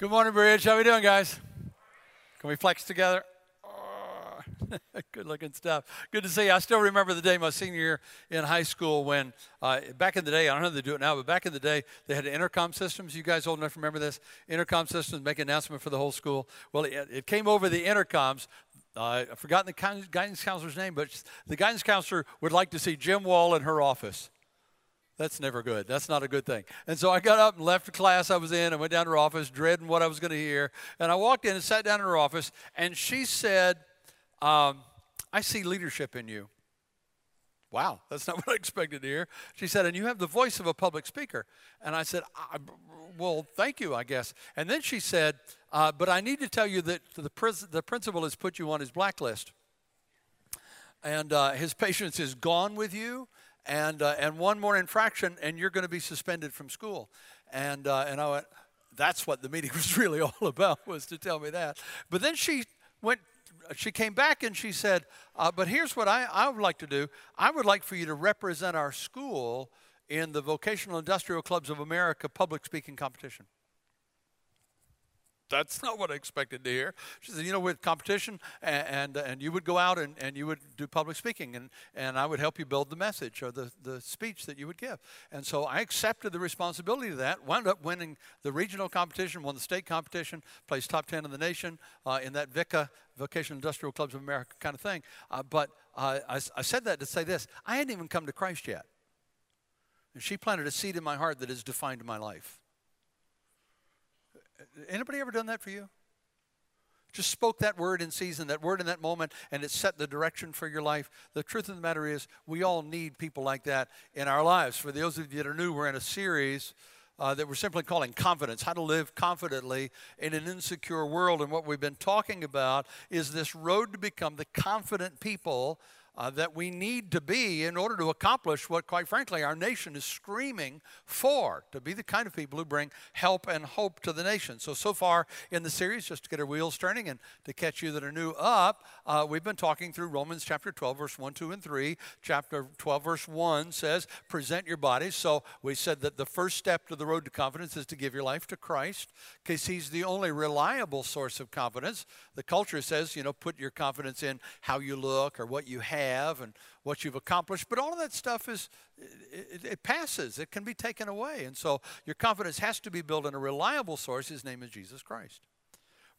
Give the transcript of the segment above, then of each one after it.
Good morning, Bridge. How we doing, guys? Can we flex together? Oh, Good looking stuff. Good to see you. I still remember the day my senior year in high school when, uh, back in the day, I don't know if they do it now, but back in the day, they had intercom systems. You guys old enough to remember this? Intercom systems make an announcement for the whole school. Well, it, it came over the intercoms. Uh, I've forgotten the guidance counselor's name, but the guidance counselor would like to see Jim Wall in her office. That's never good. That's not a good thing. And so I got up and left the class I was in and went down to her office, dreading what I was going to hear. And I walked in and sat down in her office, and she said, um, I see leadership in you. Wow, that's not what I expected to hear. She said, and you have the voice of a public speaker. And I said, I, well, thank you, I guess. And then she said, uh, but I need to tell you that the, the principal has put you on his blacklist. And uh, his patience is gone with you and, uh, and one more infraction, and you're going to be suspended from school. And, uh, and I went, that's what the meeting was really all about, was to tell me that. But then she went, she came back and she said, uh, but here's what I, I would like to do. I would like for you to represent our school in the Vocational Industrial Clubs of America public speaking competition that's not what I expected to hear. She said, you know, with competition, and, and, and, you would go out and, and you would do public speaking, and, and I would help you build the message or the, the speech that you would give. And so I accepted the responsibility of that, wound up winning the regional competition, won the state competition, placed top 10 in the nation uh, in that VICA, Vocational Industrial Clubs of America kind of thing. Uh, but uh, I, I said that to say this I hadn't even come to Christ yet. And she planted a seed in my heart that has defined my life. Anybody ever done that for you? Just spoke that word in season, that word in that moment, and it set the direction for your life. The truth of the matter is, we all need people like that in our lives. For those of you that are new, we're in a series uh, that we're simply calling confidence how to live confidently in an insecure world. And what we've been talking about is this road to become the confident people uh, that we need to be in order to accomplish what, quite frankly, our nation is screaming for to be the kind of people who bring help and hope to the nation. So, so far in the series, just to get our wheels turning and to catch you that are new up, uh, we've been talking through Romans chapter 12, verse 1, 2, and 3. Chapter 12, verse 1 says, Present your bodies. So, we said that the first step to the road to confidence is to give your life to Christ because He's the only reliable source of confidence. The culture says, you know, put your confidence in how you look or what you have have and what you've accomplished. But all of that stuff is, it, it, passes, it can be taken away. And so your confidence has to be built in a reliable source. His name is Jesus Christ.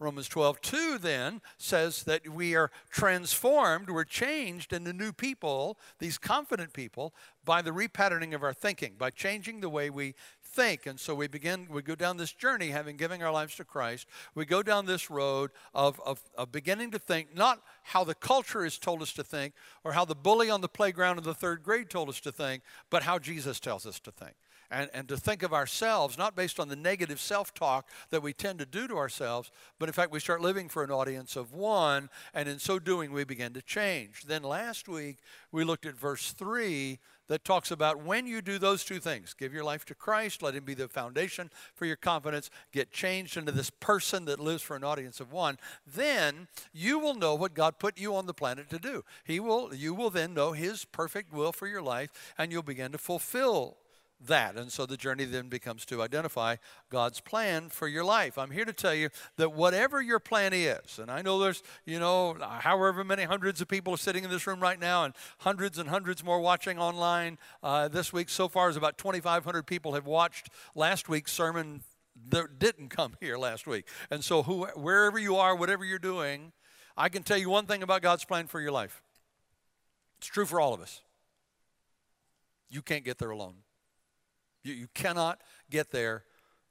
Romans 12, 2 then says that we are transformed, we're changed into new people, these confident people, by the repatterning of our thinking, by changing the way we think. And so we begin, we go down this journey, having given our lives to Christ. We go down this road of, of, of beginning to think not how the culture has told us to think or how the bully on the playground in the third grade told us to think, but how Jesus tells us to think and, and to think of ourselves not based on the negative self talk that we tend to do to ourselves, but in fact, we start living for an audience of one, and in so doing, we begin to change. Then last week, we looked at verse 3 that talks about when you do those two things. Give your life to Christ, let Him be the foundation for your confidence, get changed into this person that lives for an audience of one, then you will know what God put you on the planet to do. He will, you will then know His perfect will for your life, and you'll begin to fulfill that. And so the journey then becomes to identify God's plan for your life. I'm here to tell you that whatever your plan is, and I know there's, you know, however many hundreds of people are sitting in this room right now, and hundreds and hundreds more watching online uh, this week. So far, as about 2,500 people have watched last week's sermon that didn't come here last week. And so, who, wherever you are, whatever you're doing, I can tell you one thing about God's plan for your life. It's true for all of us. You can't get there alone. You, you cannot get there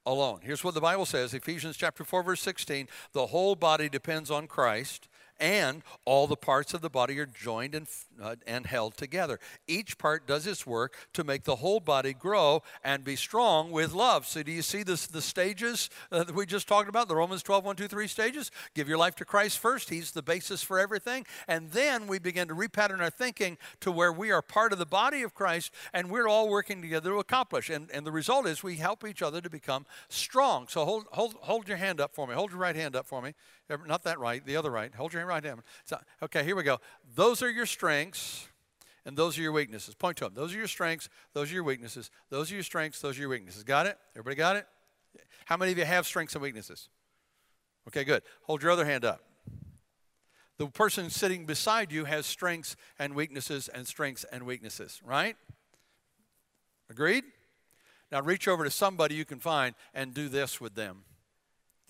alone. Here's what the Bible says Ephesians chapter 4, verse 16 the whole body depends on Christ and all the parts of the body are joined and, uh, and held together. Each part does its work to make the whole body grow and be strong with love. So, do you see this, the stages uh, that we just talked about? The Romans 12, 1, 2, 3 stages? Give your life to Christ first. He's the basis for everything. And then we begin to repattern our thinking to where we are part of the body of Christ and we're all working together to accomplish. And, and the result is we help each other to become strong. So, hold, hold, hold your hand up for me. Hold your right hand up for me. Not that right, the other right. Hold your hand right hand. So, okay, here we go. Those are your strengths, and those are your weaknesses. Point to them. Those are your strengths. Those are your weaknesses. Those are your strengths. Those are your weaknesses. Got it? Everybody got it? How many of you have strengths and weaknesses? Okay, good. Hold your other hand up. The person sitting beside you has strengths and weaknesses and strengths and weaknesses, right? Agreed? Now reach over to somebody you can find and do this with them.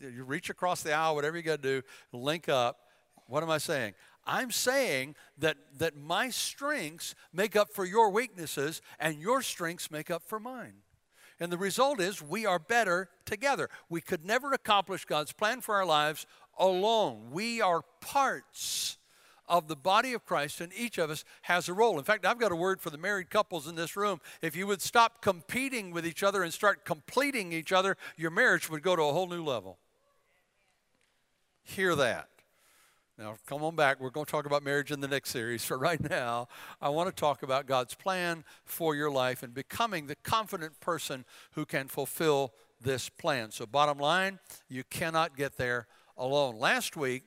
You reach across the aisle, whatever you got to do, link up. What am I saying? I'm saying that, that my strengths make up for your weaknesses and your strengths make up for mine. And the result is we are better together. We could never accomplish God's plan for our lives alone. We are parts of the body of Christ, and each of us has a role. In fact, I've got a word for the married couples in this room. If you would stop competing with each other and start completing each other, your marriage would go to a whole new level. Hear that. Now, come on back. We're going to talk about marriage in the next series. For right now, I want to talk about God's plan for your life and becoming the confident person who can fulfill this plan. So, bottom line, you cannot get there alone. Last week,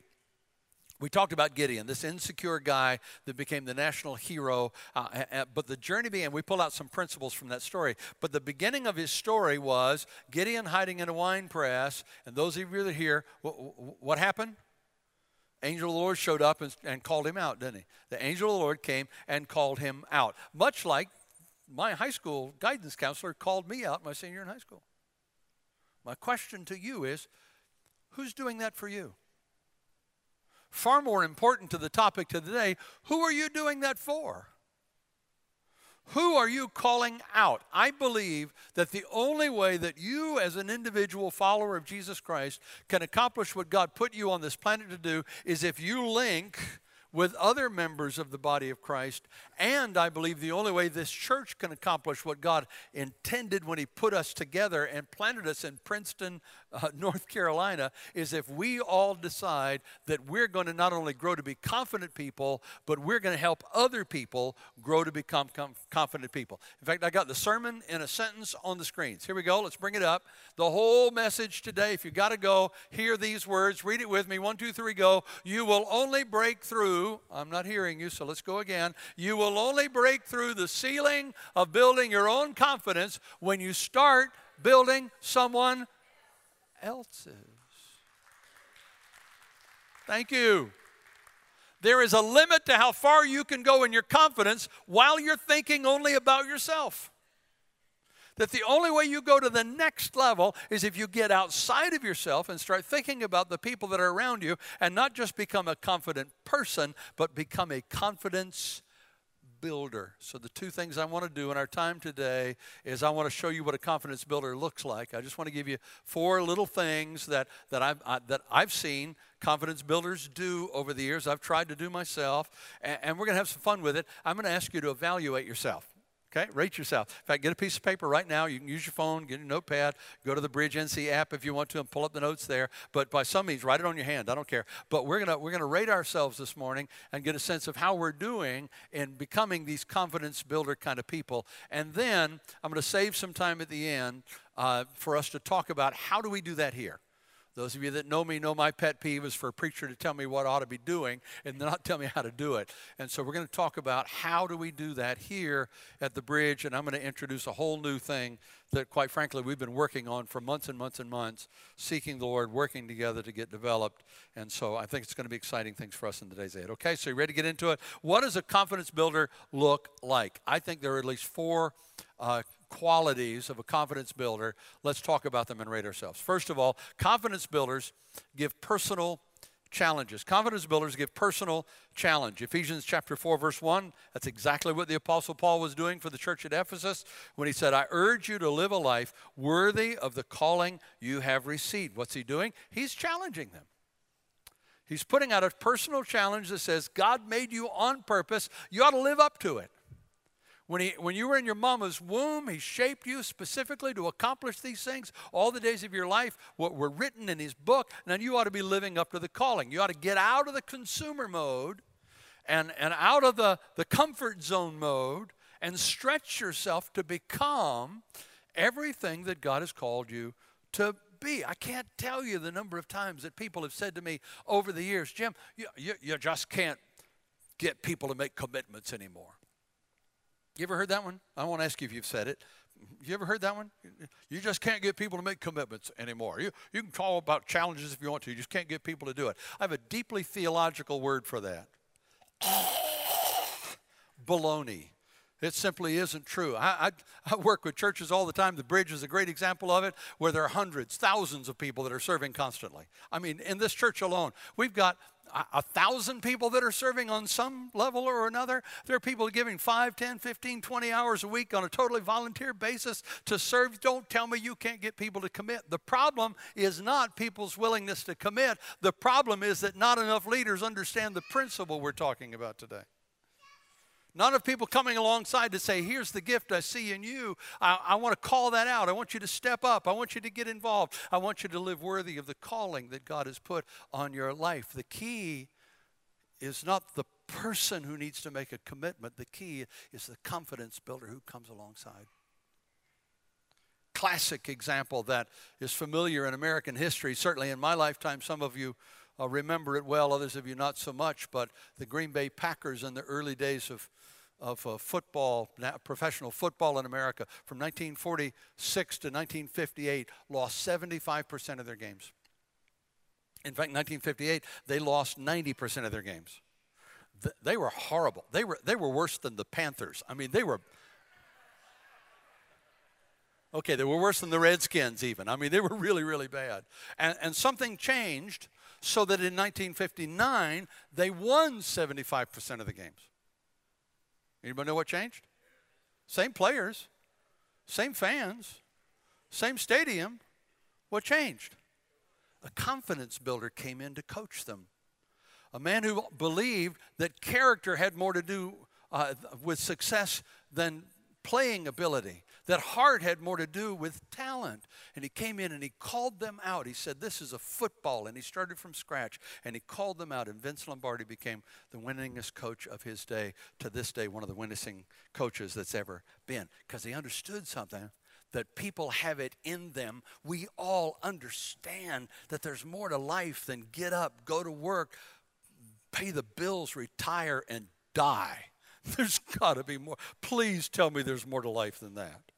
we talked about Gideon, this insecure guy that became the national hero. Uh, but the journey began, we pulled out some principles from that story. But the beginning of his story was Gideon hiding in a wine press. And those of you that here, what, what happened? Angel of the Lord showed up and, and called him out, didn't he? The angel of the Lord came and called him out. Much like my high school guidance counselor called me out my senior in high school. My question to you is who's doing that for you? Far more important to the topic today, who are you doing that for? Who are you calling out? I believe that the only way that you, as an individual follower of Jesus Christ, can accomplish what God put you on this planet to do is if you link with other members of the body of Christ. And I believe the only way this church can accomplish what God intended when He put us together and planted us in Princeton, uh, North Carolina, is if we all decide that we're going to not only grow to be confident people, but we're going to help other people grow to become com- confident people. In fact, I got the sermon in a sentence on the screens. Here we go. Let's bring it up. The whole message today, if you got to go, hear these words, read it with me. One, two, three, go. You will only break through I'm not hearing you, so let's go again. You will only break through the ceiling of building your own confidence when you start building someone else's. Thank you. There is a limit to how far you can go in your confidence while you're thinking only about yourself. That the only way you go to the next level is if you get outside of yourself and start thinking about the people that are around you and not just become a confident person, but become a confidence builder. So, the two things I want to do in our time today is I want to show you what a confidence builder looks like. I just want to give you four little things that, that, I've, I, that I've seen confidence builders do over the years. I've tried to do myself, and, and we're going to have some fun with it. I'm going to ask you to evaluate yourself. Okay, rate yourself. In fact, get a piece of paper right now. You can use your phone, get a notepad, go to the Bridge NC app if you want to, and pull up the notes there. But by some means, write it on your hand. I don't care. But we're gonna we're gonna rate ourselves this morning and get a sense of how we're doing in becoming these confidence builder kind of people. And then I'm to save some time at the end uh, for us to talk about how do we do that here. Those of you that know me know my pet peeve is for a preacher to tell me what I ought to be doing and not tell me how to do it. And so we're going to talk about how do we do that here at the bridge. And I'm going to introduce a whole new thing that, quite frankly, we've been working on for months and months and months, seeking the Lord, working together to get developed. And so I think it's going to be exciting things for us in the days ahead. Okay, so you ready to get into it? What does a confidence builder look like? I think there are at least four uh, qualities of a confidence builder. Let's talk about them and rate ourselves. First of all, confidence builders give personal challenges. Confidence builders give personal challenge. Ephesians chapter 4 verse 1, that's exactly what the apostle Paul was doing for the church at Ephesus when he said, "I urge you to live a life worthy of the calling you have received." What's he doing? He's challenging them. He's putting out a personal challenge that says, God made you on purpose. You ought to live up to it. When, he, when you were in your mama's womb, he shaped you specifically to accomplish these things. All the days of your life what were written in his book. Now you ought to be living up to the calling. You ought to get out of the consumer mode and, and out of the, the comfort zone mode and stretch yourself to become everything that God has called you to be. I can't tell you the number of times that people have said to me over the years, Jim, you, you, you just can't get people to make commitments anymore. You ever heard that one? I won't ask you if you've said it. You ever heard that one? You just can't get people to make commitments anymore. You, you can talk about challenges if you want to, you just can't get people to do it. I have a deeply theological word for that baloney. It simply isn't true. I, I, I, work with churches all the time. The bridge is a great example of it, where there are hundreds, thousands of people that are serving constantly. I mean, in this church alone, we've got a, thousand people that are serving on some level or another. There are people giving 5, 10, 15, 20 hours a week on a totally volunteer basis to serve. Don't tell me you can't get people to commit. The problem is not people's willingness to commit, the problem is that not enough leaders understand the principle we're talking about today. Not of people coming alongside to say, Here's the gift I see in you. I, I, want to call that out. I want you to step up. I want you to get involved. I want you to live worthy of the calling that God has put on your life. The key is not the person who needs to make a commitment, the key is the confidence builder who comes alongside. Classic example that is familiar in American history, certainly in my lifetime, some of you uh, remember it well, others of you not so much, but the Green Bay Packers in the early days of of uh, football, professional football in America, from 1946 to 1958, lost 75% of their games. In fact, 1958, they lost 90% of their games. Th- they were horrible. They were, they were worse than the Panthers. I mean, they were. Okay, they were worse than the Redskins, even. I mean, they were really, really bad. And, and something changed so that in 1959, they won 75% of the games. Anybody know what changed? Same players, same fans, same stadium. What changed? A confidence builder came in to coach them. A man who believed that character had more to do uh, with success than playing ability that heart had more to do with talent. And he came in and he called them out. He said, This is a football. And he started from scratch and he called them out. And Vince Lombardi became the winningest coach of his day, to this day, one of the winningest coaches that's ever been. Because he understood something that people have it in them. We all understand that there's more to life than get up, go to work, pay the bills, retire, and die. There's got to be more. Please tell me there's more to life than that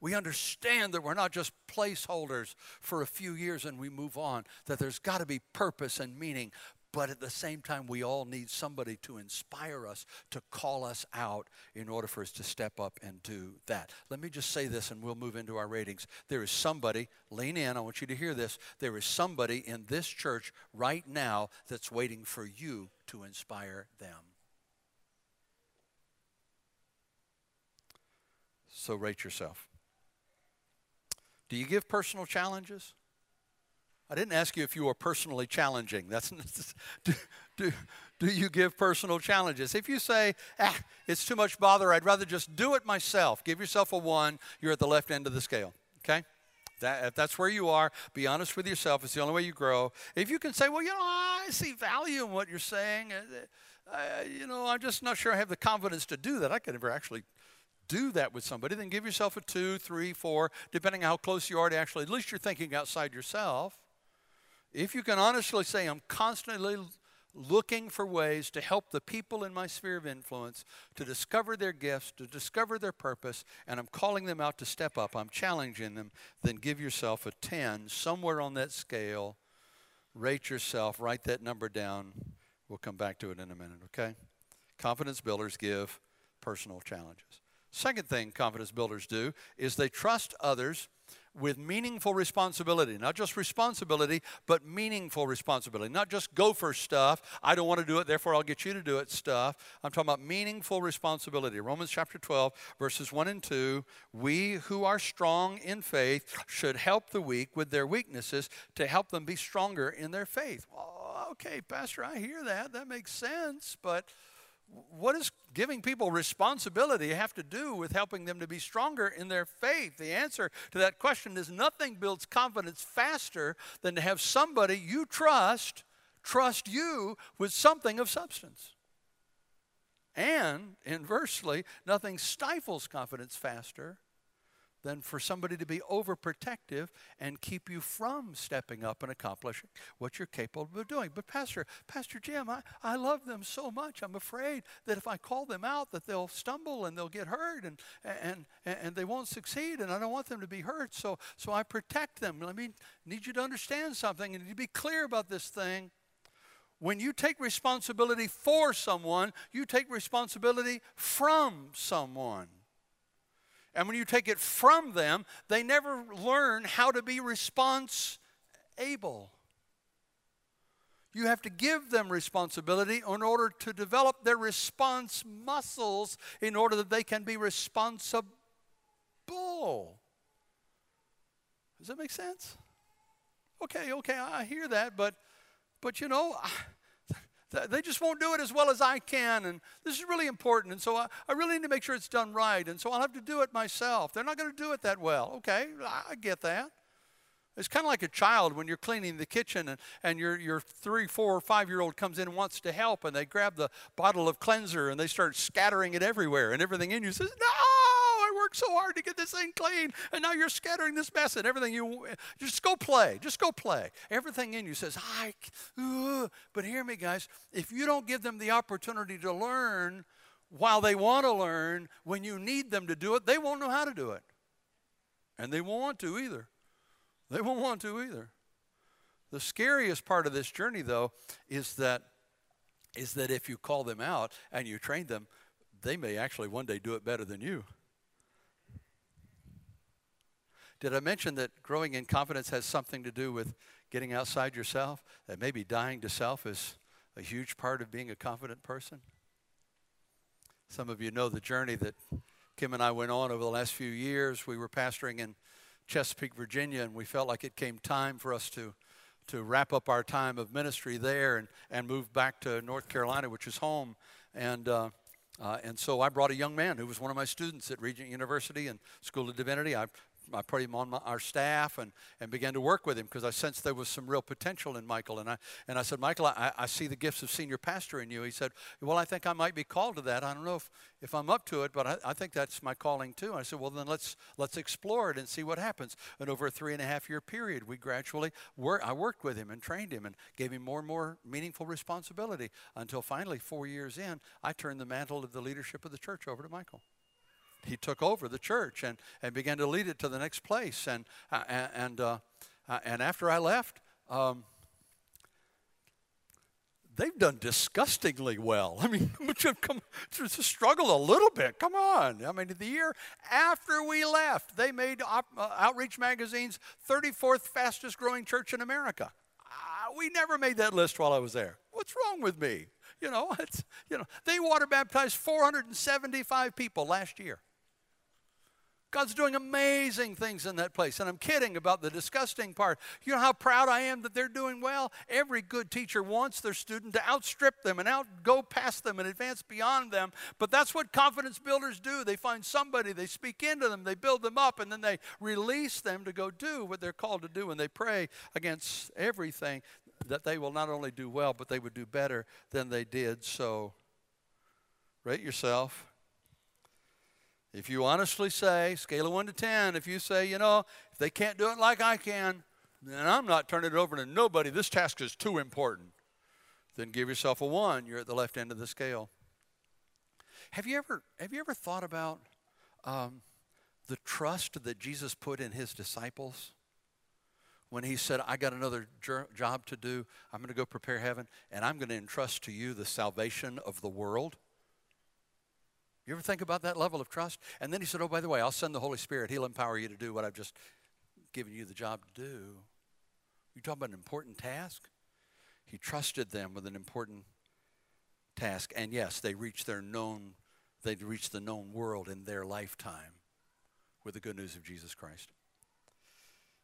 we understand that we're not just placeholders for a few years and we move on, that there's got to be purpose and meaning. But at the same time, we all need somebody to inspire us, to call us out in order for us to step up and do that. Let me just say this and we'll move into our ratings. There is somebody, lean in, I want you to hear this. There is somebody in this church right now that's waiting for you to inspire them. So rate yourself. Do you give personal challenges? I didn't ask you if you were personally challenging. That's do, do, do you give personal challenges? If you say, ah, it's too much bother, I'd rather just do it myself. Give yourself a one. You're at the left end of the scale. Okay? That, if that's where you are, be honest with yourself. It's the only way you grow. If you can say, well, you know, I see value in what you're saying. Uh, you know, I'm just not sure I have the confidence to do that. I could never actually do that with somebody, then give yourself a two, three, four, depending on how close you are to actually, at least you're thinking outside yourself. If you can honestly say, I'm constantly looking for ways to help the people in my sphere of influence to discover their gifts, to discover their purpose, and I'm calling them out to step up, I'm challenging them, then give yourself a 10 somewhere on that scale. Rate yourself, write that number down. We'll come back to it in a minute, okay? Confidence builders give personal challenges. Second thing confidence builders do is they trust others with meaningful responsibility. Not just responsibility, but meaningful responsibility. Not just go for stuff. I don't want to do it, therefore I'll get you to do it stuff. I'm talking about meaningful responsibility. Romans chapter 12, verses 1 and 2. We who are strong in faith should help the weak with their weaknesses to help them be stronger in their faith. Okay, Pastor, I hear that. That makes sense, but what does giving people responsibility have to do with helping them to be stronger in their faith? The answer to that question is nothing builds confidence faster than to have somebody you trust trust you with something of substance. And inversely, nothing stifles confidence faster than for somebody to be overprotective and keep you from stepping up and accomplishing what you're capable of doing. But Pastor, Pastor Jim, I, I love them so much. I'm afraid that if I call them out that they'll stumble and they'll get hurt and, and, and they won't succeed and I don't want them to be hurt. So, so I protect them. I mean, need you to understand something and to be clear about this thing. When you take responsibility for someone, you take responsibility from someone. And when you take it from them, they never learn how to be response able. You have to give them responsibility in order to develop their response muscles in order that they can be responsible. Does that make sense? Okay, okay, I hear that, but but you know, they just won't do it as well as I can. And this is really important. And so I, I really need to make sure it's done right. And so I'll have to do it myself. They're not going to do it that well. Okay, I get that. It's kind of like a child when you're cleaning the kitchen and, and your, your three, four, or five year old comes in and wants to help, and they grab the bottle of cleanser and they start scattering it everywhere, and everything in you says, No! Worked so hard to get this thing clean, and now you're scattering this mess and everything. You just go play. Just go play. Everything in you says, "I." Uh. But hear me, guys. If you don't give them the opportunity to learn while they want to learn, when you need them to do it, they won't know how to do it, and they won't want to either. They won't want to either. The scariest part of this journey, though, is that is that if you call them out and you train them, they may actually one day do it better than you. Did I mention that growing in confidence has something to do with getting outside yourself? That maybe dying to self is a huge part of being a confident person? Some of you know the journey that Kim and I went on over the last few years. We were pastoring in Chesapeake, Virginia, and we felt like it came time for us to, to wrap up our time of ministry there and, and move back to North Carolina, which is home. And, uh, uh, and so I brought a young man who was one of my students at Regent University and School of Divinity. I I put him on my, our staff and, and began to work with him because I sensed there was some real potential in Michael. And I, and I said, Michael, I, I see the gifts of senior pastor in you. He said, Well, I think I might be called to that. I don't know if, if I'm up to it, but I, I think that's my calling too. I said, Well, then let's, let's explore it and see what happens. And over a three and a half year period, we gradually work, I worked with him and trained him and gave him more and more meaningful responsibility until finally, four years in, I turned the mantle of the leadership of the church over to Michael he took over the church and, and began to lead it to the next place. And, uh, and, uh, uh, and after I left, um, they've done disgustingly well. I mean, you've come, to struggle a little bit. Come on. I mean, the year after we left, they made op, uh, Outreach Magazine's 34th fastest growing church in America. Uh, we never made that list while I was there. What's wrong with me? You know, it's, you know, they water baptized 475 people last year. God's doing amazing things in that place. And I'm kidding about the disgusting part. You know how proud I am that they're doing well? Every good teacher wants their student to outstrip them and out go past them and advance beyond them. But that's what confidence builders do. They find somebody, they speak into them, they build them up, and then they release them to go do what they're called to do. And they pray against everything that they will not only do well, but they would do better than they did. So rate yourself if you honestly say, scale of 1 to 10, if you say, you know, if they can't do it like I can, then I'm not turning it over to nobody. This task is too important. Then give yourself a 1. You're at the left end of the scale. Have you ever, have you ever thought about um, the trust that Jesus put in his disciples? When he said, I got another job to do, I'm going to go prepare heaven, and I'm going to entrust to you the salvation of the world. You ever think about that level of trust? And then he said, Oh, by the way, I'll send the Holy Spirit. He'll empower you to do what I've just given you the job to do. You talk about an important task? He trusted them with an important task. And yes, they reached their known, they reached the known world in their lifetime with the good news of Jesus Christ.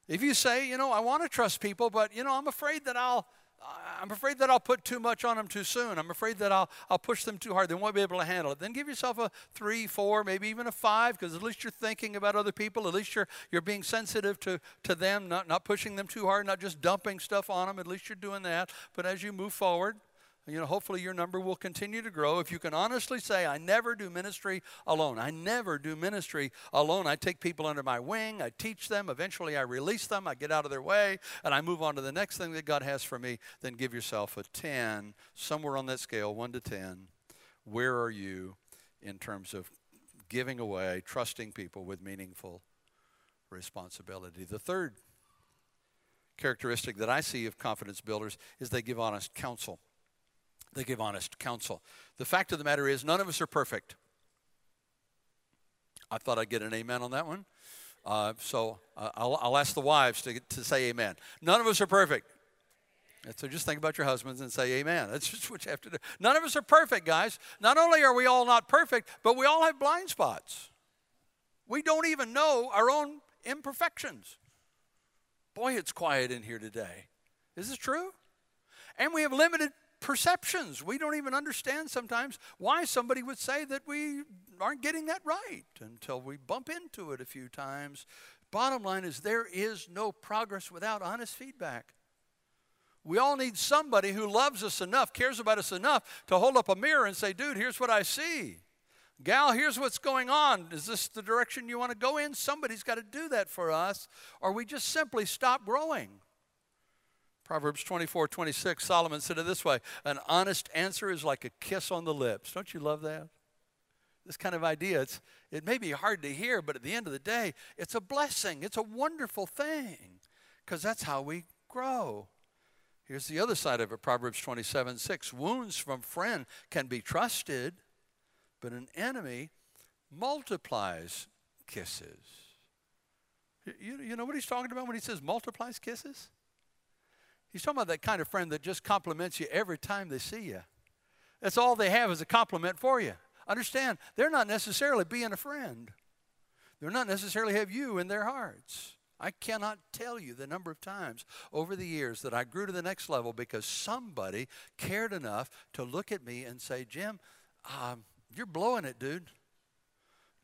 If you say, you know, I want to trust people, but, you know, I'm afraid that I'll I'm afraid that I'll put too much on them too soon. I'm afraid that I'll, I'll push them too hard. They won't be able to handle it. Then give yourself a three, four, maybe even a five, because at least you're thinking about other people. At least you're, you're being sensitive to, to them, not, not pushing them too hard, not just dumping stuff on them. At least you're doing that. But as you move forward, you know, hopefully your number will continue to grow. If you can honestly say, I never do ministry alone. I never do ministry alone. I take people under my wing, I teach them, eventually I release them, I get out of their way, and I move on to the next thing that God has for me. Then give yourself a 10, somewhere on that scale, 1 to 10. Where are you in terms of giving away, trusting people with meaningful responsibility? The third characteristic that I see of confidence builders is they give honest counsel. They give honest counsel. The fact of the matter is, none of us are perfect. I thought I'd get an amen on that one. Uh, so uh, I'll, I'll, ask the wives to, to say amen. None of us are perfect. So just think about your husbands and say amen. That's just what you have to do. None of us are perfect, guys. Not only are we all not perfect, but we all have blind spots. We don't even know our own imperfections. Boy, it's quiet in here today. Is this true? And we have limited perceptions. We don't even understand sometimes why somebody would say that we aren't getting that right until we bump into it a few times. Bottom line is there is no progress without honest feedback. We all need somebody who loves us enough, cares about us enough to hold up a mirror and say, dude, here's what I see. Gal, here's what's going on. Is this the direction you want to go in? Somebody's got to do that for us, or we just simply stop growing. Proverbs 24, 26, Solomon said it this way An honest answer is like a kiss on the lips. Don't you love that? This kind of idea, it's, it may be hard to hear, but at the end of the day, it's a blessing. It's a wonderful thing because that's how we grow. Here's the other side of it Proverbs 27, 6. Wounds from friend can be trusted but an enemy multiplies kisses. You, you know what he's talking about when he says multiplies kisses? He's talking about that kind of friend that just compliments you every time they see you. That's all they have is a compliment for you. Understand, they're not necessarily being a friend. They're not necessarily have you in their hearts. I cannot tell you the number of times over the years that I grew to the next level because somebody cared enough to look at me and say, Jim, um, you're blowing it, dude.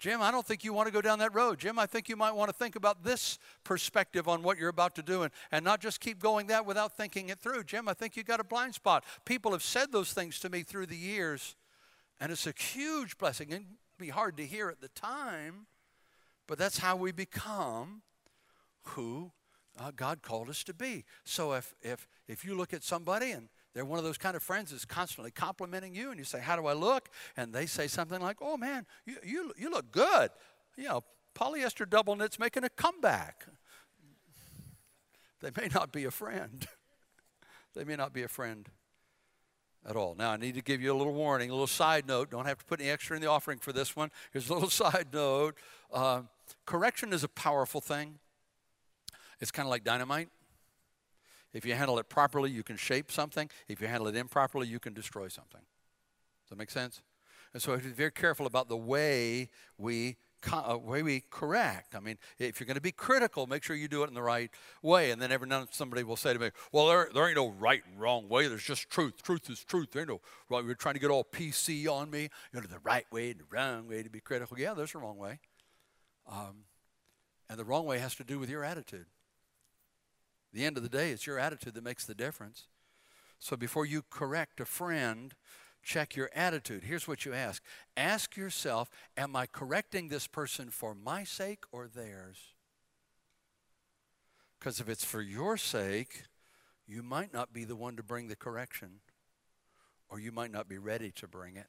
Jim, I don't think you want to go down that road. Jim, I think you might want to think about this perspective on what you're about to do and, and not just keep going that without thinking it through. Jim, I think you got a blind spot. People have said those things to me through the years, and it's a huge blessing. It can be hard to hear at the time, but that's how we become who uh, God called us to be. So if, if, if you look at somebody and they're one of those kind of friends that's constantly complimenting you, and you say, How do I look? And they say something like, Oh man, you, you, you look good. You know, polyester double knits making a comeback. They may not be a friend. they may not be a friend at all. Now, I need to give you a little warning, a little side note. Don't have to put any extra in the offering for this one. Here's a little side note. Uh, correction is a powerful thing, it's kind of like dynamite. If you handle it properly, you can shape something. If you handle it improperly, you can destroy something. Does that make sense? And so we have to be very careful about the way we uh, way we correct. I mean, if you're going to be critical, make sure you do it in the right way. And then every now and then somebody will say to me, "Well, there, there ain't no right and wrong way. There's just truth. Truth is truth. There ain't no right. You're trying to get all PC on me. You know, the right way and the wrong way to be critical. Yeah, there's a wrong way. Um, and the wrong way has to do with your attitude the end of the day, it's your attitude that makes the difference. So before you correct a friend, check your attitude. Here's what you ask Ask yourself, Am I correcting this person for my sake or theirs? Because if it's for your sake, you might not be the one to bring the correction, or you might not be ready to bring it.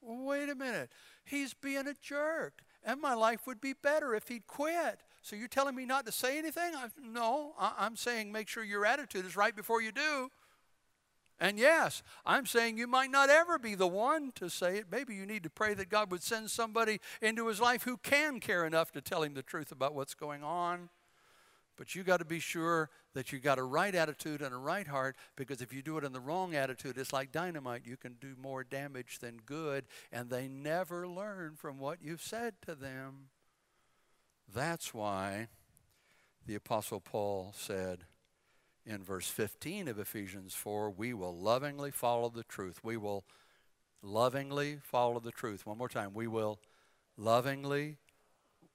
wait a minute. He's being a jerk, and my life would be better if he'd quit. So you're telling me not to say anything? I, no, I, I'm saying make sure your attitude is right before you do. And yes, I'm saying you might not ever be the one to say it. Maybe you need to pray that God would send somebody into his life who can care enough to tell him the truth about what's going on. But you got to be sure that you got a right attitude and a right heart because if you do it in the wrong attitude, it's like dynamite. You can do more damage than good, and they never learn from what you've said to them. That's why the Apostle Paul said in verse 15 of Ephesians 4 we will lovingly follow the truth. We will lovingly follow the truth. One more time. We will lovingly,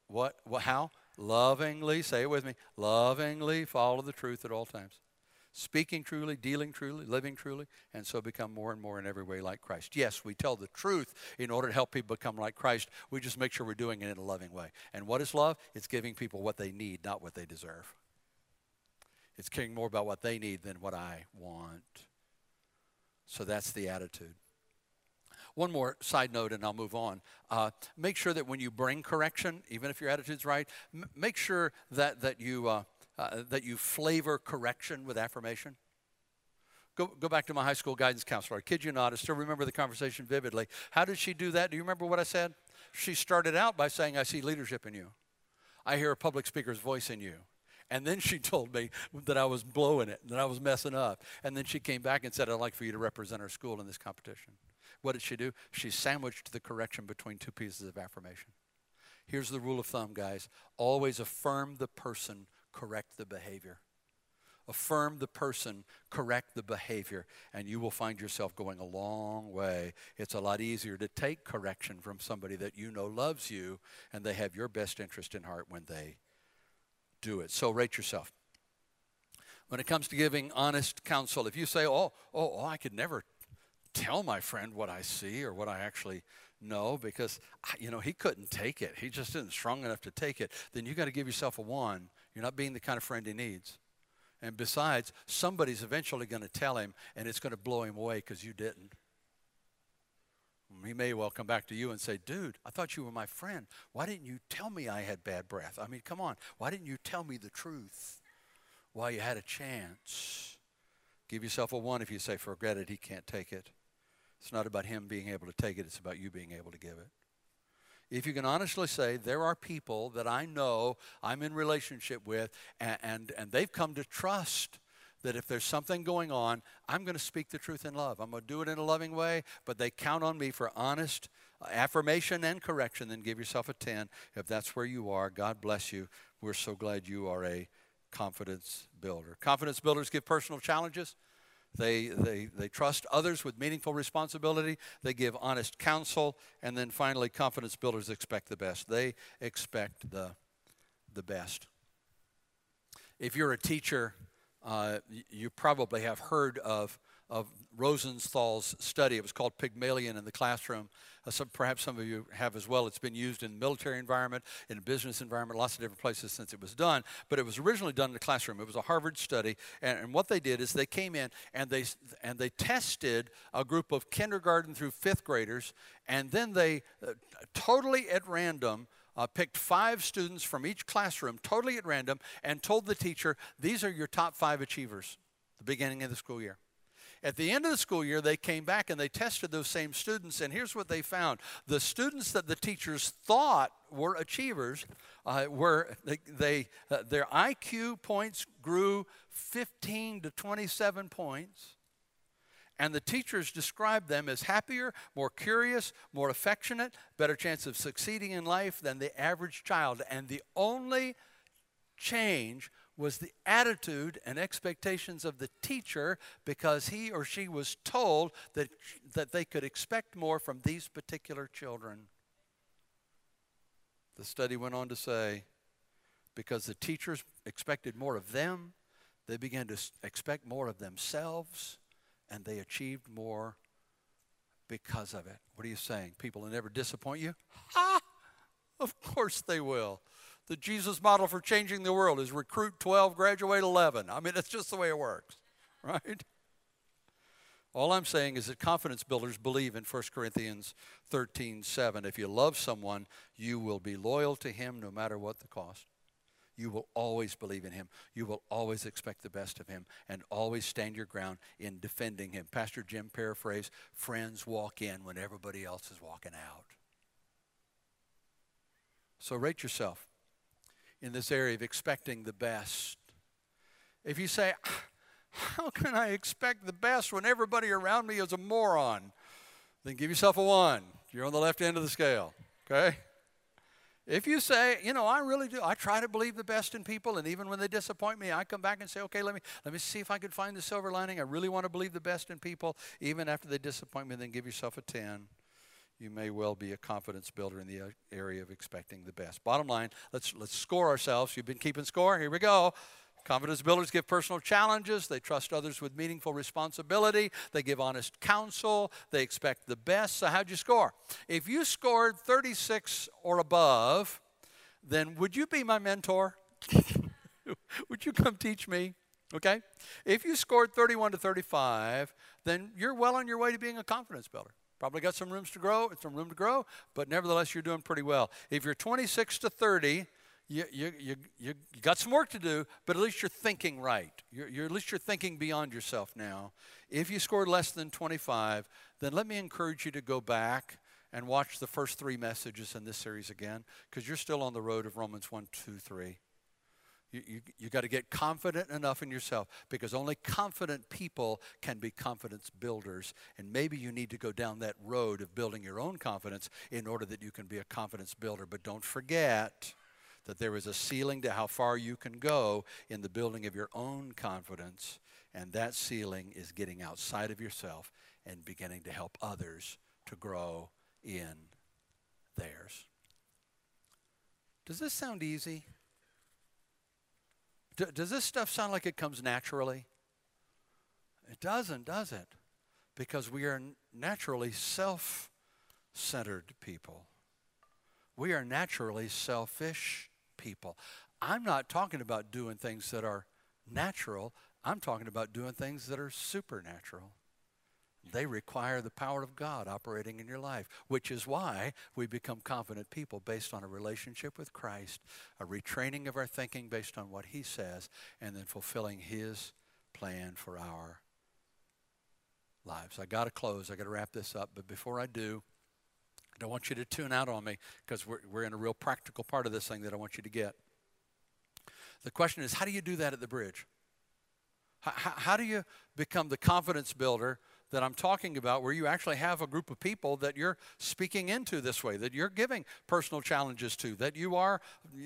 what, what how? Lovingly, say it with me, lovingly follow the truth at all times. Speaking truly, dealing truly, living truly, and so become more and more in every way like Christ. Yes, we tell the truth in order to help people become like Christ. We just make sure we're doing it in a loving way. And what is love? It's giving people what they need, not what they deserve. It's caring more about what they need than what I want. So that's the attitude. One more side note, and I'll move on. Uh, make sure that when you bring correction, even if your attitude's right, m- make sure that, that you. Uh, uh, that you flavor correction with affirmation? Go, go back to my high school guidance counselor. I kid you not, I still remember the conversation vividly. How did she do that? Do you remember what I said? She started out by saying, I see leadership in you. I hear a public speaker's voice in you. And then she told me that I was blowing it, that I was messing up. And then she came back and said, I'd like for you to represent our school in this competition. What did she do? She sandwiched the correction between two pieces of affirmation. Here's the rule of thumb, guys always affirm the person correct the behavior. Affirm the person, correct the behavior, and you will find yourself going a long way. It's a lot easier to take correction from somebody that you know loves you and they have your best interest in heart when they do it. So rate yourself. When it comes to giving honest counsel, if you say, oh, oh, oh I could never tell my friend what I see or what I actually know because, you know, he couldn't take it. He just isn't strong enough to take it. Then you got to give yourself a one you're not being the kind of friend he needs. And besides, somebody's eventually going to tell him, and it's going to blow him away because you didn't. He may well come back to you and say, Dude, I thought you were my friend. Why didn't you tell me I had bad breath? I mean, come on. Why didn't you tell me the truth while you had a chance? Give yourself a one if you say, Forget it, he can't take it. It's not about him being able to take it, it's about you being able to give it if you can honestly say there are people that I know I'm in relationship with and, and, and, they've come to trust that if there's something going on, I'm going to speak the truth in love. I'm going to do it in a loving way, but they count on me for honest uh, affirmation and correction, then give yourself a 10 if that's where you are. God bless you. We're so glad you are a confidence builder. Confidence builders give personal challenges. They, they, they trust others with meaningful responsibility. They give honest counsel. And then finally, confidence builders expect the best. They expect the, the best. If you're a teacher, uh, you probably have heard of of Rosenthal's study. It was called Pygmalion in the classroom. Uh, some, perhaps some of you have as well. It's been used in the military environment, in business environment, lots of different places since it was done. But it was originally done in the classroom. It was a Harvard study, and, and what they did is they came in and they and they tested a group of kindergarten through fifth graders, and then they uh, totally at random. Uh, picked five students from each classroom, totally at random, and told the teacher, These are your top five achievers, the beginning of the school year. At the end of the school year, they came back and they tested those same students, and here's what they found: the students that the teachers thought were achievers uh, were they, they uh, their IQ points grew 15 to 27 points. And the teachers described them as happier, more curious, more affectionate, better chance of succeeding in life than the average child. And the only change was the attitude and expectations of the teacher because he or she was told that, that they could expect more from these particular children. The study went on to say because the teachers expected more of them, they began to expect more of themselves, and they achieved more because of it. What are you saying? People will never disappoint you? Ha! Of course they will the Jesus model for changing the world is recruit 12, graduate 11. I mean, that's just the way it works, right? All I'm saying is that confidence builders believe in 1 Corinthians 13 7. If you love someone, you will be loyal to him no matter what the cost. You will always believe in him. You will always expect the best of him and always stand your ground in defending him. Pastor Jim paraphrase friends walk in when everybody else is walking out. So rate yourself in this area of expecting the best. If you say, How can I expect the best when everybody around me is a moron? Then give yourself a one. You're on the left end of the scale, okay? If you say, you know, I really do, I try to believe the best in people, and even when they disappoint me, I come back and say, okay, let me let me see if I can find the silver lining. I really want to believe the best in people, even after they disappoint me. Then give yourself a ten you may well be a confidence builder in the area of expecting the best. Bottom line, let's let's score ourselves. You've been keeping score. Here we go. Confidence builders give personal challenges. They trust others with meaningful responsibility. They give honest counsel. They expect the best. So, how'd you score? If you scored 36 or above, then would you be my mentor? would you come teach me? Okay? If you scored 31 to 35, then you're well on your way to being a confidence builder. Probably got some rooms to grow, some room to grow, but nevertheless, you're doing pretty well. If you're 26 to 30, you, you, you, you got some work to do, but at least you're thinking right. You're, you're, at least you're thinking beyond yourself now. If you scored less than 25, then let me encourage you to go back and watch the first three messages in this series again, because you're still on the road of Romans 1, 2, 3. You, you, you got to get confident enough in yourself because only confident people can be confidence builders. And maybe you need to go down that road of building your own confidence in order that you can be a confidence builder. But don't forget that there is a ceiling to how far you can go in the building of your own confidence. And that ceiling is getting outside of yourself and beginning to help others to grow in theirs. Does this sound easy? D- does this stuff sound like it comes naturally? It doesn't, does it? Because we are naturally self centered people. We are naturally selfish people. I'm not talking about doing things that are natural, I'm talking about doing things that are supernatural. They require the power of God operating in your life, which is why we become confident people based on a relationship with Christ, a retraining of our thinking based on what He says, and then fulfilling His plan for our lives. I got to close. I got to wrap this up. But before I do, I don't want you to tune out on me because we're, we're in a real practical part of this thing that I want you to get. The question is how do you do that at the bridge? How, how, how do you become the confidence builder that I'm talking about, where you actually have a group of people that you're speaking into this way, that you're giving personal challenges to, that you are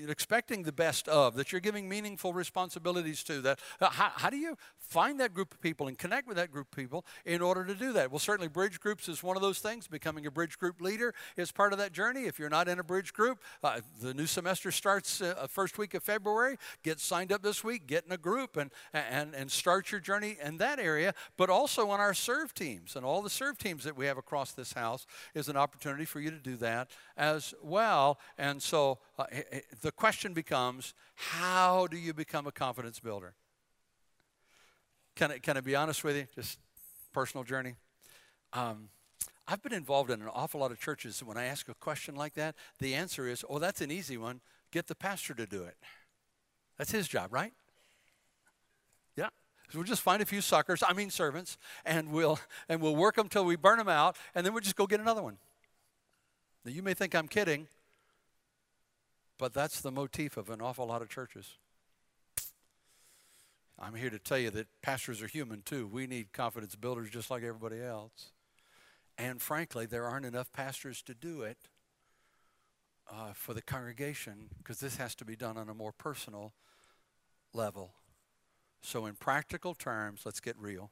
expecting the best of, that you're giving meaningful responsibilities to. That uh, how, how do you find that group of people and connect with that group of people in order to do that? Well, certainly bridge groups is one of those things. Becoming a bridge group leader is part of that journey. If you're not in a bridge group, uh, the new semester starts uh, first week of February. Get signed up this week, get in a group, and and and start your journey in that area. But also on our serve serve teams and all the serve teams that we have across this house is an opportunity for you to do that as well. And so uh, the question becomes how do you become a confidence builder? Can I, can I be honest with you? Just personal journey. Um, I've been involved in an awful lot of churches. When I ask a question like that, the answer is, oh, that's an easy one. Get the pastor to do it. That's his job, right? So we'll just find a few suckers, I mean servants, and we'll and we'll work them till we burn them out, and then we'll just go get another one. Now you may think I'm kidding, but that's the motif of an awful lot of churches. I'm here to tell you that pastors are human too. We need confidence builders just like everybody else. And frankly, there aren't enough pastors to do it uh, for the congregation because this has to be done on a more personal level. So, in practical terms, let's get real.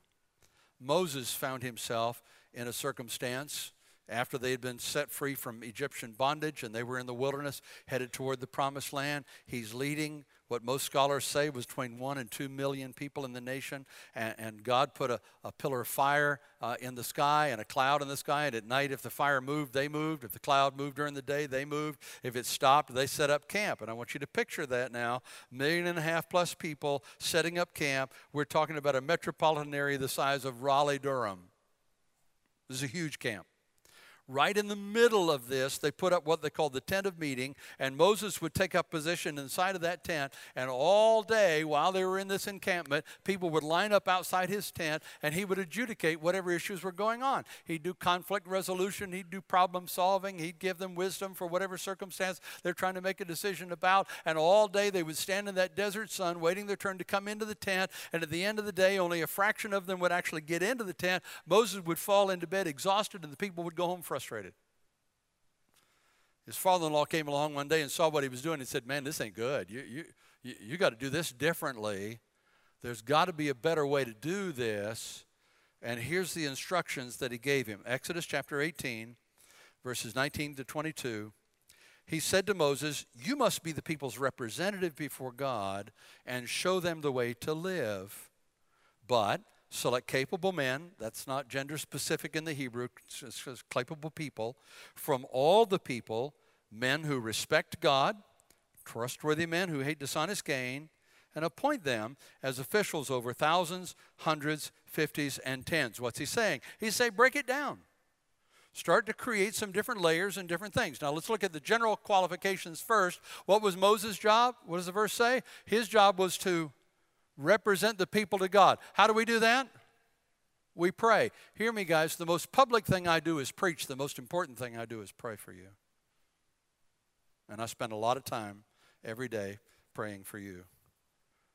Moses found himself in a circumstance after they had been set free from Egyptian bondage and they were in the wilderness headed toward the promised land. He's leading what most scholars say was between one and two million people in the nation. And, and God put a, a, pillar of fire uh, in the sky and a cloud in the sky. And at night, if the fire moved, they moved. If the cloud moved during the day, they moved. If it stopped, they set up camp. And I want you to picture that now million and a half plus people setting up camp. We're talking about a metropolitan area the size of Raleigh, Durham. This is a huge camp. Right in the middle of this, they put up what they called the tent of meeting, and Moses would take up position inside of that tent. And all day, while they were in this encampment, people would line up outside his tent, and he would adjudicate whatever issues were going on. He'd do conflict resolution, he'd do problem solving, he'd give them wisdom for whatever circumstance they're trying to make a decision about. And all day, they would stand in that desert sun, waiting their turn to come into the tent. And at the end of the day, only a fraction of them would actually get into the tent. Moses would fall into bed exhausted, and the people would go home frustrated frustrated. His father in law came along one day and saw what he was doing and said, Man, this ain't good. You, you, you, you got to do this differently. There's got to be a better way to do this. And here's the instructions that he gave him Exodus chapter 18, verses 19 to 22. he said to Moses, You must be the people's representative before God and show them the way to live. But select capable men, that's not gender specific in the Hebrew, it's just capable people, from all the people, men who respect God, trustworthy men who hate dishonest gain, and appoint them as officials over thousands, hundreds, fifties, and tens. What's he saying? He's saying, break it down start to create some different layers and different things. Now let's look at the general qualifications first. What was Moses' job? What does the verse say? His job was to represent the people to God. How do we do that? We pray. Hear me, guys. The most public thing I do is preach. The most important thing I do is pray for you. And I spend a lot of time every day praying for you.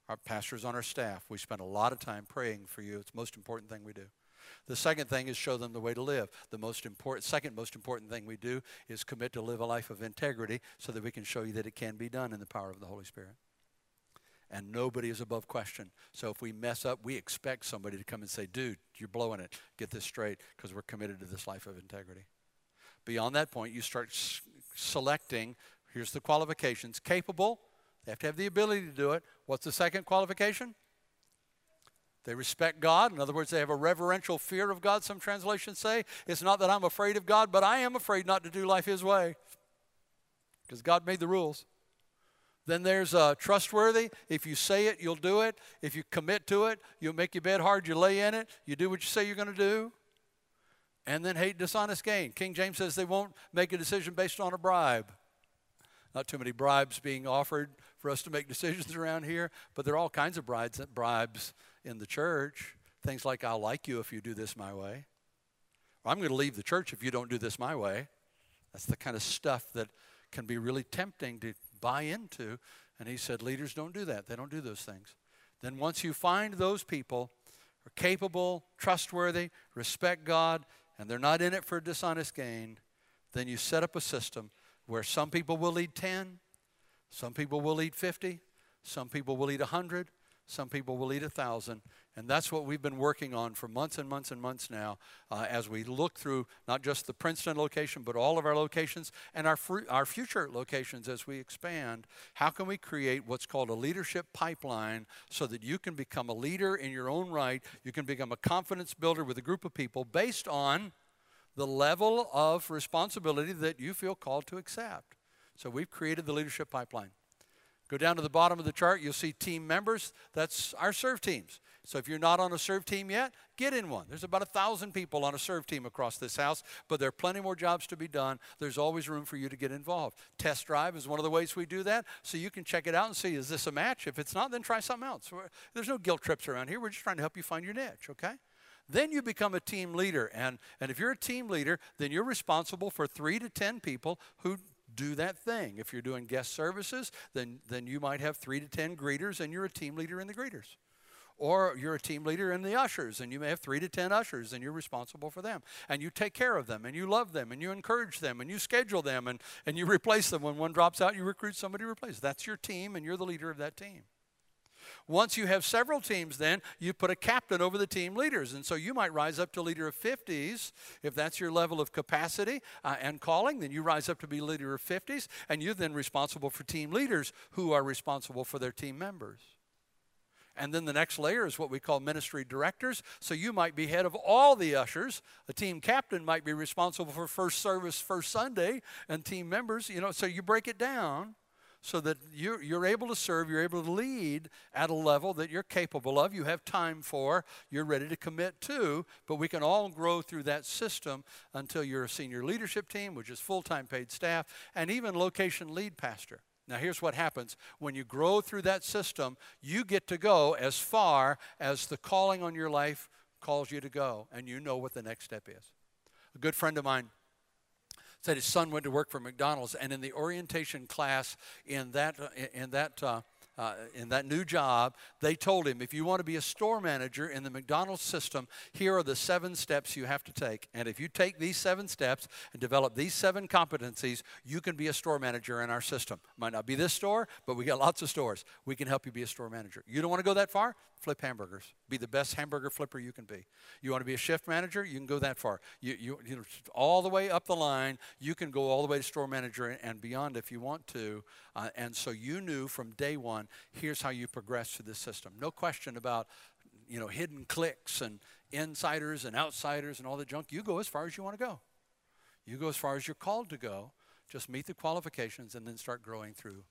Our pastors on our staff, we spend a lot of time praying for you. It's the most important thing we do. The second thing is show them the way to live. The most important, second most important thing we do is commit to live a life of integrity so that we can show you that it can be done in the power of the Holy Spirit. And nobody is above question. So if we mess up, we expect somebody to come and say, dude, you're blowing it. Get this straight because we're committed to this life of integrity. Beyond that point, you start s- selecting, here's the qualifications capable, they have to have the ability to do it. What's the second qualification? They respect God. In other words, they have a reverential fear of God, some translations say. It's not that I'm afraid of God, but I am afraid not to do life His way because God made the rules. Then there's uh, trustworthy. If you say it, you'll do it. If you commit to it, you'll make your bed hard, you lay in it, you do what you say you're going to do. And then hate dishonest gain. King James says they won't make a decision based on a bribe. Not too many bribes being offered for us to make decisions around here, but there are all kinds of bribes, bribes in the church. Things like, I'll like you if you do this my way. Or I'm going to leave the church if you don't do this my way. That's the kind of stuff that can be really tempting to buy into. And he said, leaders don't do that. They don't do those things. Then once you find those people are capable, trustworthy, respect God, and they're not in it for dishonest gain, then you set up a system where some people will lead 10, some people will lead 50, some people will lead 100, some people will a thousand. And that's what we've been working on for months and months and months now uh, as we look through not just the Princeton location, but all of our locations and our, fr- our future locations as we expand. How can we create what's called a leadership pipeline so that you can become a leader in your own right? You can become a confidence builder with a group of people based on the level of responsibility that you feel called to accept. So we've created the leadership pipeline. Go down to the bottom of the chart, you'll see team members. That's our serve teams. So if you're not on a serve team yet, get in one. There's about a thousand people on a serve team across this house, but there are plenty more jobs to be done. There's always room for you to get involved. Test drive is one of the ways we do that, so you can check it out and see is this a match? If it's not, then try something else. There's no guilt trips around here. We're just trying to help you find your niche, okay? Then you become a team leader. And, and if you're a team leader, then you're responsible for three to 10 people who do that thing. If you're doing guest services, then, then you might have three to 10 greeters and you're a team leader in the greeters. Or you're a team leader in the ushers and you may have three to 10 ushers and you're responsible for them. And you take care of them and you love them and you encourage them and you schedule them and, and you replace them. When one drops out, you recruit somebody to replace. That's your team and you're the leader of that team. Once you have several teams, then you put a captain over the team leaders. And so you might rise up to leader of 50s if that's your level of capacity uh, and calling. Then you rise up to be leader of 50s, and you're then responsible for team leaders who are responsible for their team members. And then the next layer is what we call ministry directors. So you might be head of all the ushers. A team captain might be responsible for first service, first Sunday, and team members. You know, so you break it down so that you're, you're able to serve, you're able to lead at a level that you're capable of, you have time for, you're ready to commit to, but we can all grow through that system until you're a senior leadership team, which is full time paid staff, and even location lead pastor. Now, here's what happens when you grow through that system, you get to go as far as the calling on your life calls you to go, and you know what the next step is. A good friend of mine said his son went to work for McDonald's, and in the orientation class in that in that uh, uh, in that new job, they told him, if you want to be a store manager in the McDonald's system, here are the seven steps you have to take. And if you take these seven steps and develop these seven competencies, you can be a store manager in our system. Might not be this store, but we got lots of stores. We can help you be a store manager. You don't want to go that far? Flip hamburgers. Be the best hamburger flipper you can be. You want to be a shift manager? You can go that far. You, you, you know, all the way up the line, you can go all the way to store manager and beyond if you want to. Uh, and so you knew from day one, here's how you progress through this system. No question about you know hidden cliques and insiders and outsiders and all the junk. You go as far as you want to go. You go as far as you're called to go. Just meet the qualifications and then start growing through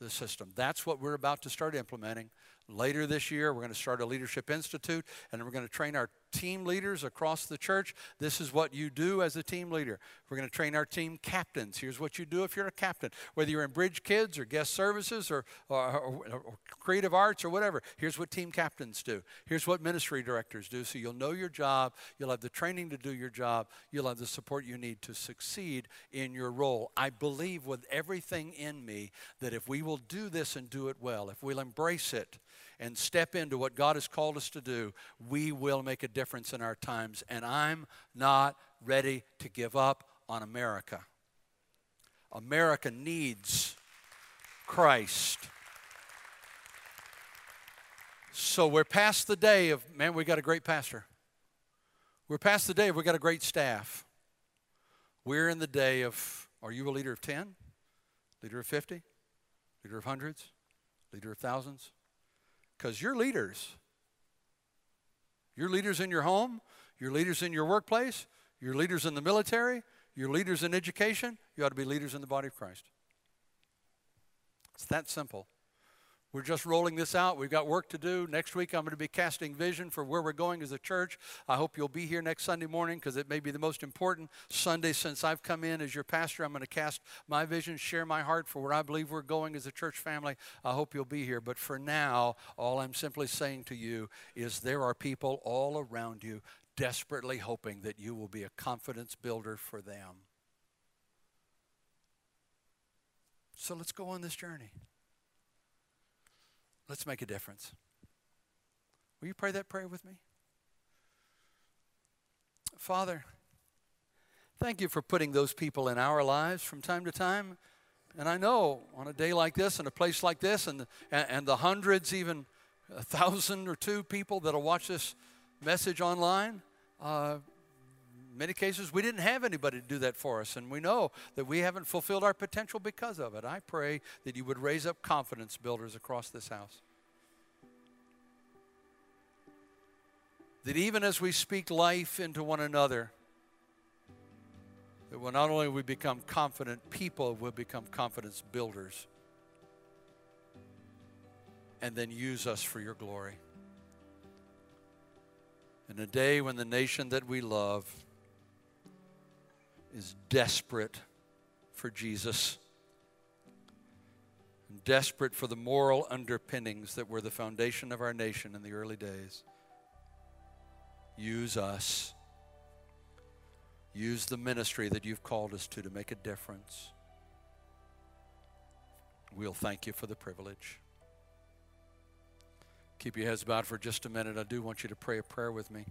the system. That's what we're about to start implementing. Later this year, we're going to start a leadership institute and we're going to train our team leaders across the church. This is what you do as a team leader. We're going to train our team captains. Here's what you do if you're a captain, whether you're in Bridge Kids or guest services or, or, or, creative arts or whatever. Here's what team captains do. Here's what ministry directors do. So you'll know your job, you'll have the training to do your job, you'll have the support you need to succeed in your role. I believe with everything in me that if we will do this and do it well, if we'll embrace it, and step into what God has called us to do, we will make a difference in our times. And I'm not ready to give up on America. America needs Christ. So we're past the day of, man, we got a great pastor. We're past the day of, we got a great staff. We're in the day of, are you a leader of 10? Leader of 50? Leader of hundreds? Leader of thousands? Because you're leaders. You're leaders in your home, you're leaders in your workplace, you're leaders in the military, you're leaders in education. You ought to be leaders in the body of Christ. It's that simple. We're just rolling this out. We've got work to do. Next week, I'm going to be casting vision for where we're going as a church. I hope you'll be here next Sunday morning because it may be the most important Sunday since I've come in as your pastor. I'm going to cast my vision, share my heart for where I believe we're going as a church family. I hope you'll be here. But for now, all I'm simply saying to you is there are people all around you desperately hoping that you will be a confidence builder for them. So let's go on this journey. Let's make a difference. Will you pray that prayer with me? Father, thank you for putting those people in our lives from time to time. And I know on a day like this and a place like this, and, and, and the hundreds, even a thousand or two people that'll watch this message online, uh, many cases we didn't have anybody to do that for us, and we know that we haven't fulfilled our potential because of it. I pray that you would raise up confidence builders across this house. That even as we speak life into one another, that when not only we become confident people, we'll become confidence builders. And then use us for your glory. In a day when the nation that we love is desperate for Jesus, desperate for the moral underpinnings that were the foundation of our nation in the early days. Use us. Use the ministry that you've called us to to make a difference. We'll thank you for the privilege. Keep your heads bowed for just a minute. I do want you to pray a prayer with me.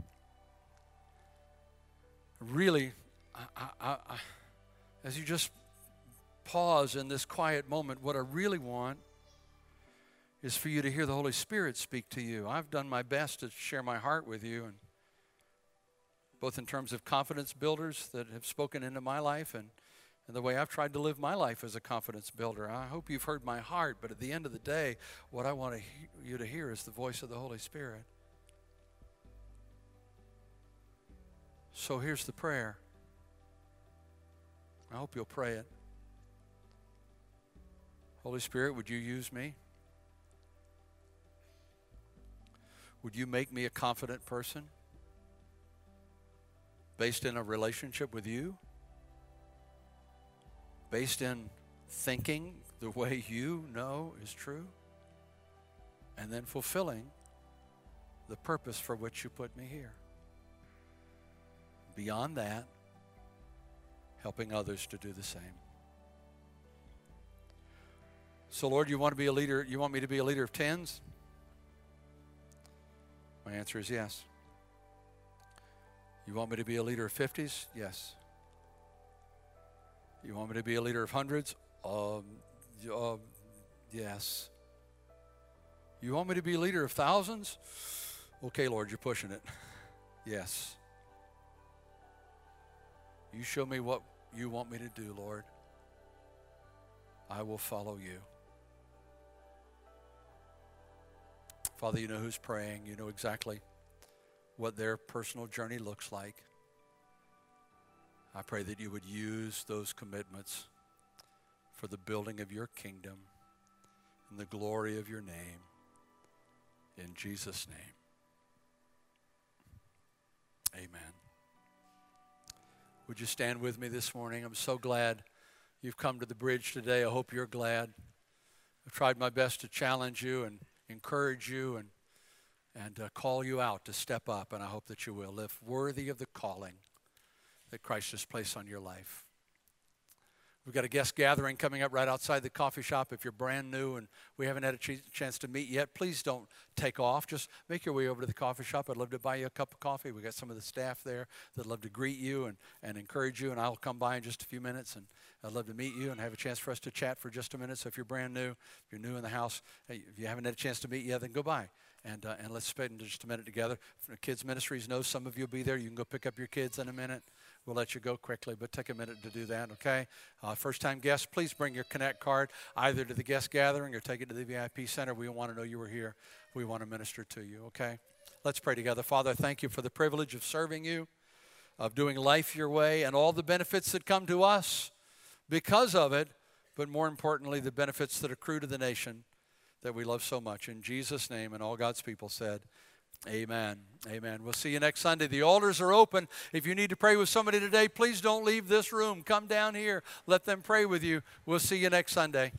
Really, I, I, I, as you just pause in this quiet moment, what I really want is for you to hear the Holy Spirit speak to you. I've done my best to share my heart with you, and both in terms of confidence builders that have spoken into my life and, and the way I've tried to live my life as a confidence builder. I hope you've heard my heart, but at the end of the day, what I want to he- you to hear is the voice of the Holy Spirit. So here's the prayer. I hope you'll pray it. Holy Spirit, would you use me? Would you make me a confident person based in a relationship with you? Based in thinking the way you know is true? And then fulfilling the purpose for which you put me here. Beyond that, helping others to do the same. So, Lord, you want to be a leader? You want me to be a leader of tens? My answer is yes. You want me to be a leader of 50s? Yes. You want me to be a leader of hundreds? Um, uh, yes. You want me to be a leader of thousands? Okay, Lord, you're pushing it. Yes. You show me what you want me to do, Lord. I will follow you. Father, you know who's praying. You know exactly what their personal journey looks like. I pray that you would use those commitments for the building of your kingdom and the glory of your name. In Jesus' name. Amen. Would you stand with me this morning? I'm so glad you've come to the bridge today. I hope you're glad. I've tried my best to challenge you and encourage you and, and uh, call you out to step up, and I hope that you will live worthy of the calling that Christ has placed on your life. We've got a guest gathering coming up right outside the coffee shop. If you're brand new and we haven't had a ch- chance to meet yet, please don't take off. Just make your way over to the coffee shop. I'd love to buy you a cup of coffee. We've got some of the staff there that'd love to greet you and, and encourage you, and I'll come by in just a few minutes and I'd love to meet you and have a chance for us to chat for just a minute. So if you're brand new, if you're new in the house, hey, if you haven't had a chance to meet yet, then go by and, uh, and let's spend just a minute together. Kids Ministries knows some of you will be there. You can go pick up your kids in a minute. We'll let you go quickly, but take a minute to do that, okay? Uh, first time guests, please bring your Connect card either to the guest gathering or take it to the VIP center. We want to know you were here. We want to minister to you, okay? Let's pray together. Father, thank you for the privilege of serving you, of doing life your way, and all the benefits that come to us because of it, but more importantly, the benefits that accrue to the nation that we love so much. In Jesus' name, and all God's people said, Amen. Amen. We'll see you next Sunday. The altars are open. If you need to pray with somebody today, please don't leave this room. Come down here. Let them pray with you. We'll see you next Sunday.